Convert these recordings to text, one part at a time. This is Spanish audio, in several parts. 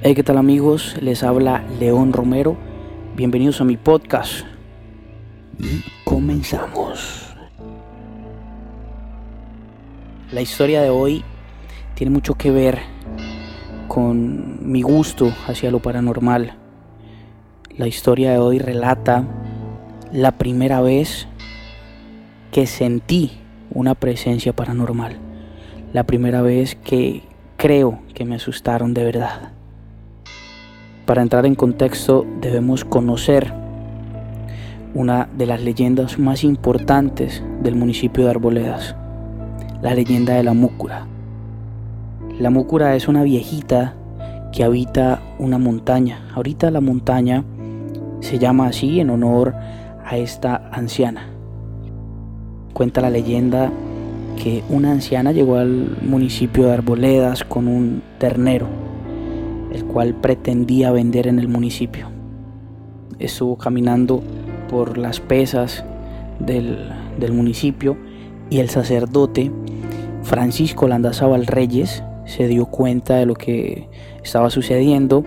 Hey, ¿qué tal amigos? Les habla León Romero. Bienvenidos a mi podcast. Y comenzamos. La historia de hoy tiene mucho que ver con mi gusto hacia lo paranormal. La historia de hoy relata la primera vez que sentí una presencia paranormal. La primera vez que creo que me asustaron de verdad. Para entrar en contexto debemos conocer una de las leyendas más importantes del municipio de Arboledas, la leyenda de la Múcura. La Múcura es una viejita que habita una montaña. Ahorita la montaña se llama así en honor a esta anciana. Cuenta la leyenda que una anciana llegó al municipio de Arboledas con un ternero el cual pretendía vender en el municipio. Estuvo caminando por las pesas del, municipio y el sacerdote Francisco Landazábal Reyes se dio cuenta de lo que estaba sucediendo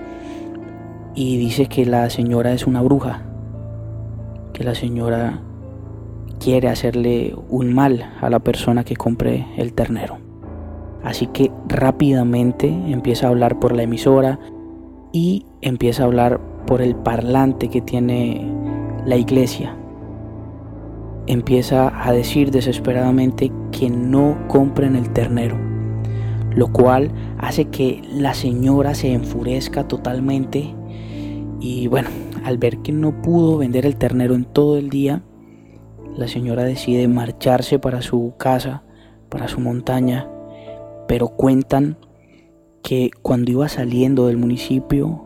y dice que la señora es una bruja, que la señora quiere hacerle un mal a la persona que compre el ternero. Así que rápidamente empieza a hablar por la emisora y empieza a hablar por el parlante que tiene la iglesia. Empieza a decir desesperadamente que no compren el ternero, lo cual hace que la señora se enfurezca totalmente y bueno, al ver que no pudo vender el ternero en todo el día, la señora decide marcharse para su casa, para su montaña pero cuentan que cuando iba saliendo del municipio,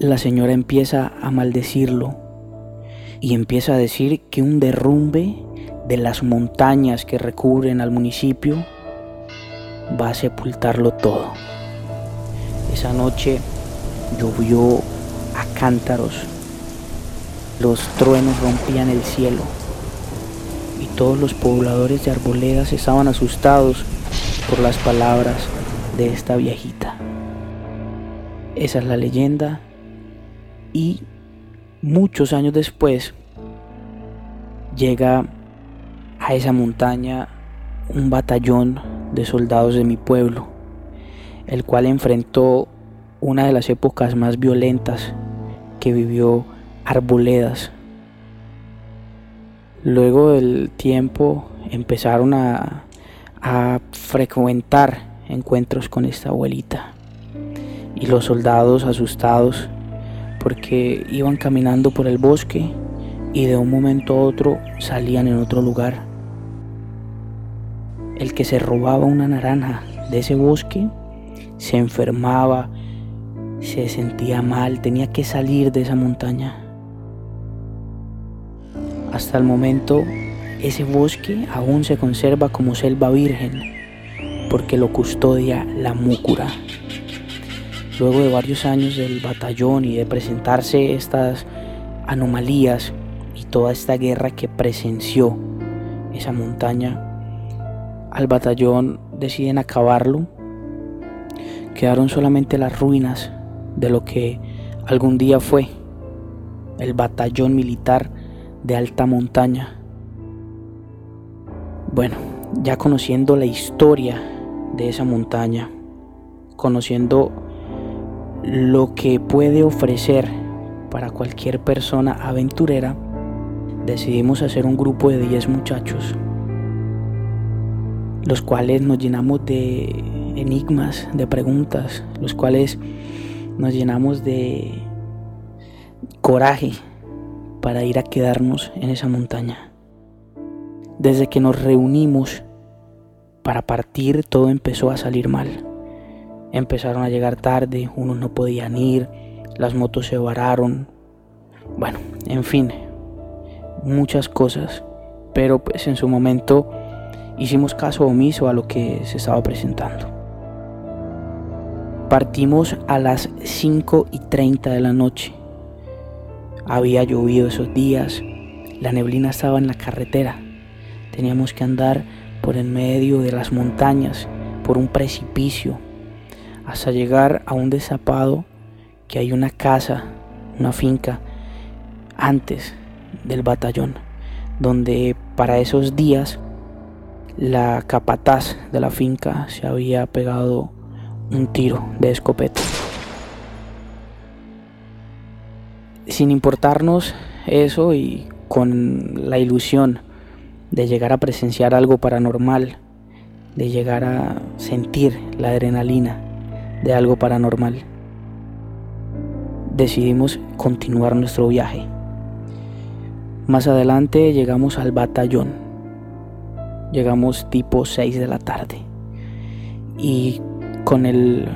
la señora empieza a maldecirlo y empieza a decir que un derrumbe de las montañas que recubren al municipio va a sepultarlo todo. Esa noche llovió a cántaros, los truenos rompían el cielo y todos los pobladores de Arboledas estaban asustados por las palabras de esta viejita. Esa es la leyenda y muchos años después llega a esa montaña un batallón de soldados de mi pueblo, el cual enfrentó una de las épocas más violentas que vivió Arboledas. Luego del tiempo empezaron a a frecuentar encuentros con esta abuelita. Y los soldados asustados porque iban caminando por el bosque y de un momento a otro salían en otro lugar. El que se robaba una naranja de ese bosque se enfermaba, se sentía mal, tenía que salir de esa montaña. Hasta el momento ese bosque aún se conserva como selva virgen porque lo custodia la múcura. Luego de varios años del batallón y de presentarse estas anomalías y toda esta guerra que presenció esa montaña, al batallón deciden acabarlo. Quedaron solamente las ruinas de lo que algún día fue el batallón militar de alta montaña bueno, ya conociendo la historia de esa montaña, conociendo lo que puede ofrecer para cualquier persona aventurera, decidimos hacer un grupo de 10 muchachos, los cuales nos llenamos de enigmas, de preguntas, los cuales nos llenamos de coraje para ir a quedarnos en esa montaña. Desde que nos reunimos para partir, todo empezó a salir mal. Empezaron a llegar tarde, unos no podían ir, las motos se vararon. Bueno, en fin, muchas cosas. Pero pues en su momento hicimos caso omiso a lo que se estaba presentando. Partimos a las 5 y 30 de la noche. Había llovido esos días, la neblina estaba en la carretera Teníamos que andar por en medio de las montañas, por un precipicio, hasta llegar a un desapado que hay una casa, una finca antes del batallón, donde para esos días la capataz de la finca se había pegado un tiro de escopeta. Sin importarnos eso y con la ilusión de llegar a presenciar algo paranormal, de llegar a sentir la adrenalina de algo paranormal, decidimos continuar nuestro viaje. Más adelante llegamos al batallón. Llegamos tipo 6 de la tarde. Y con el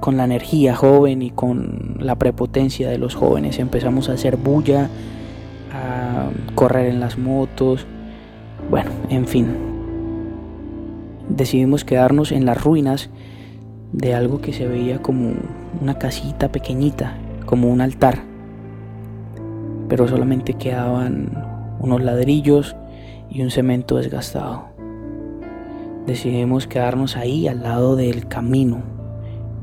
con la energía joven y con la prepotencia de los jóvenes empezamos a hacer bulla, a correr en las motos, bueno, en fin. Decidimos quedarnos en las ruinas de algo que se veía como una casita pequeñita, como un altar. Pero solamente quedaban unos ladrillos y un cemento desgastado. Decidimos quedarnos ahí al lado del camino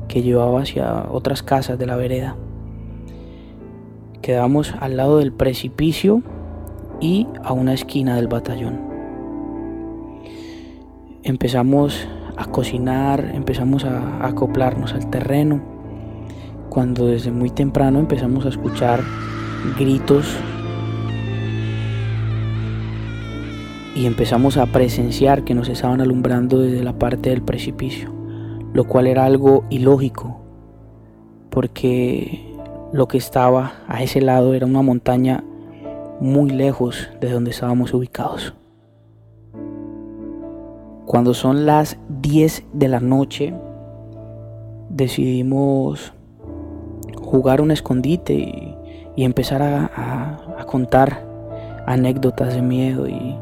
que llevaba hacia otras casas de la vereda. Quedamos al lado del precipicio y a una esquina del batallón empezamos a cocinar, empezamos a, acoplarnos al terreno, cuando desde muy temprano empezamos a escuchar gritos y empezamos a presenciar que nos estaban alumbrando desde la parte del precipicio, lo cual era algo ilógico, porque lo que estaba a ese lado era una montaña muy lejos de donde estábamos ubicados. Cuando son las 10 de la noche, decidimos jugar un escondite y, empezar a, contar anécdotas de miedo y,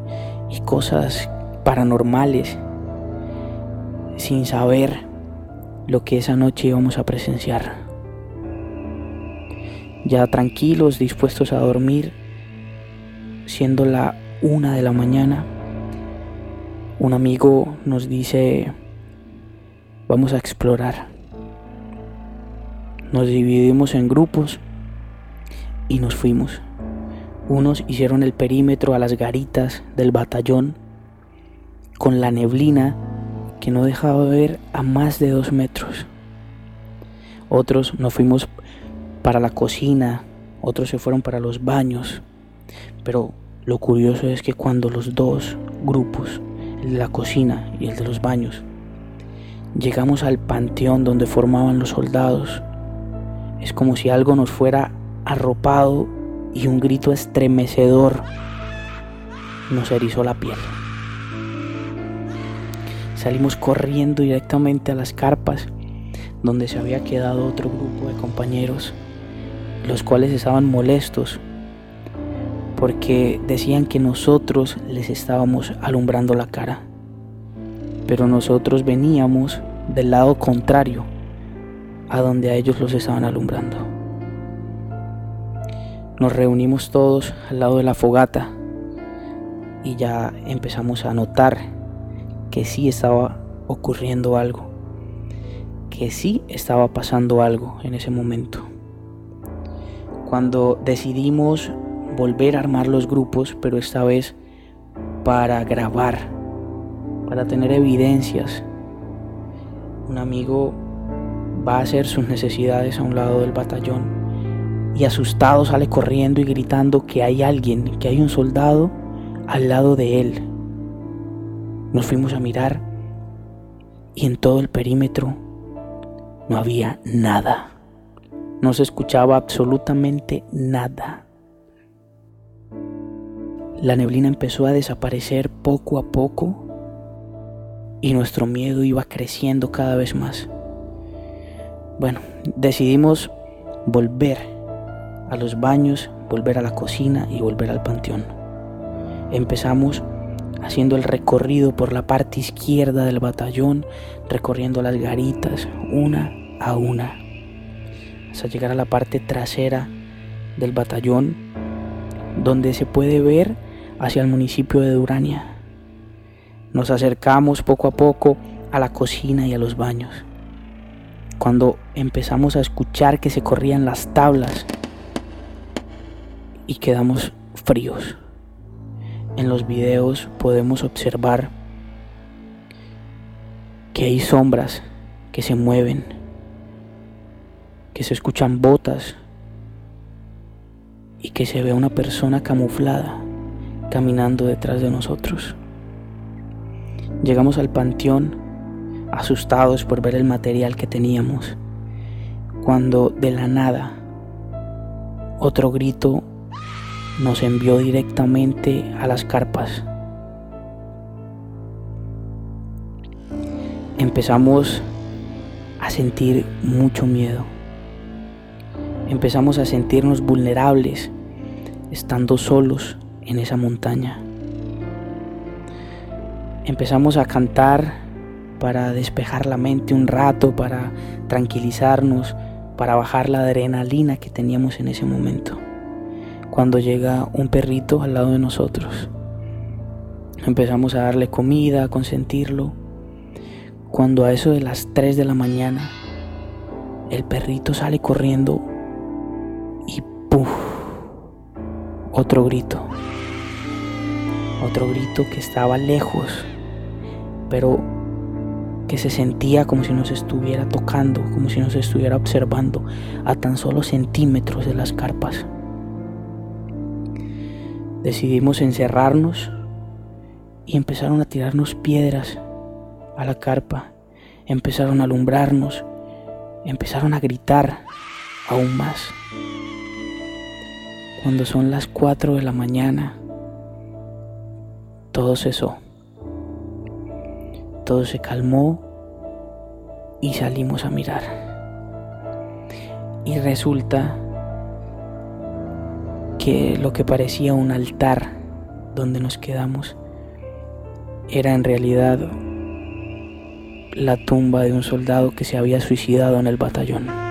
y cosas paranormales sin saber lo que esa noche íbamos a presenciar. Ya tranquilos, dispuestos a dormir, siendo la una de la mañana, un amigo nos dice, vamos a explorar. Nos dividimos en grupos y nos fuimos. Unos hicieron el perímetro a las garitas del batallón con la neblina que no dejaba ver a más de dos metros. Otros nos fuimos para la cocina, otros se fueron para los baños. Pero lo curioso es que cuando los dos grupos de la cocina y el de los baños. Llegamos al panteón donde formaban los soldados. Es como si algo nos fuera arropado y un grito estremecedor nos erizó la piel. Salimos corriendo directamente a las carpas donde se había quedado otro grupo de compañeros, los cuales estaban molestos porque decían que nosotros les estábamos alumbrando la cara. Pero nosotros veníamos del lado contrario a donde a ellos los estaban alumbrando. Nos reunimos todos al lado de la fogata y ya empezamos a notar que sí estaba ocurriendo algo, que sí estaba pasando algo en ese momento. Cuando decidimos volver a armar los grupos, pero esta vez para grabar, para tener evidencias. Un amigo va a hacer sus necesidades a un lado del batallón y asustado sale corriendo y gritando que hay alguien, que hay un soldado al lado de él. Nos fuimos a mirar y en todo el perímetro no había nada. No se escuchaba absolutamente nada. La neblina empezó a desaparecer poco a poco y nuestro miedo iba creciendo cada vez más. Bueno, decidimos volver a los baños, volver a la cocina y volver al panteón. Empezamos haciendo el recorrido por la parte izquierda del batallón, recorriendo las garitas una a una, hasta llegar a la parte trasera del batallón, donde se puede ver hacia el municipio de Durania. Nos acercamos poco a poco a la cocina y a los baños. cuando empezamos a escuchar que se corrían las tablas y quedamos fríos. En los videos podemos observar que hay sombras que se mueven, que se escuchan botas y que se ve una persona camuflada caminando detrás de nosotros. Llegamos al panteón asustados por ver el material que teníamos, cuando de la nada otro grito nos envió directamente a las carpas. empezamos a sentir mucho miedo. Empezamos a sentirnos vulnerables estando solos en esa montaña. Empezamos a cantar para despejar la mente un rato, para tranquilizarnos, para bajar la adrenalina que teníamos en ese momento. Cuando llega un perrito al lado de nosotros, empezamos a darle comida, a consentirlo cuando a eso de las 3 de la mañana el perrito sale corriendo y ¡puf! Otro grito. Otro grito que estaba lejos, pero que se sentía como si nos estuviera tocando, como si nos estuviera observando a tan solo centímetros de las carpas. Decidimos encerrarnos y empezaron a tirarnos piedras a la carpa, empezaron a alumbrarnos, empezaron a gritar aún más. Cuando son las 4 de la mañana, todo cesó. Todo se calmó y salimos a mirar. Y resulta que lo que parecía un altar donde nos quedamos era en realidad la tumba de un soldado que se había suicidado en el batallón.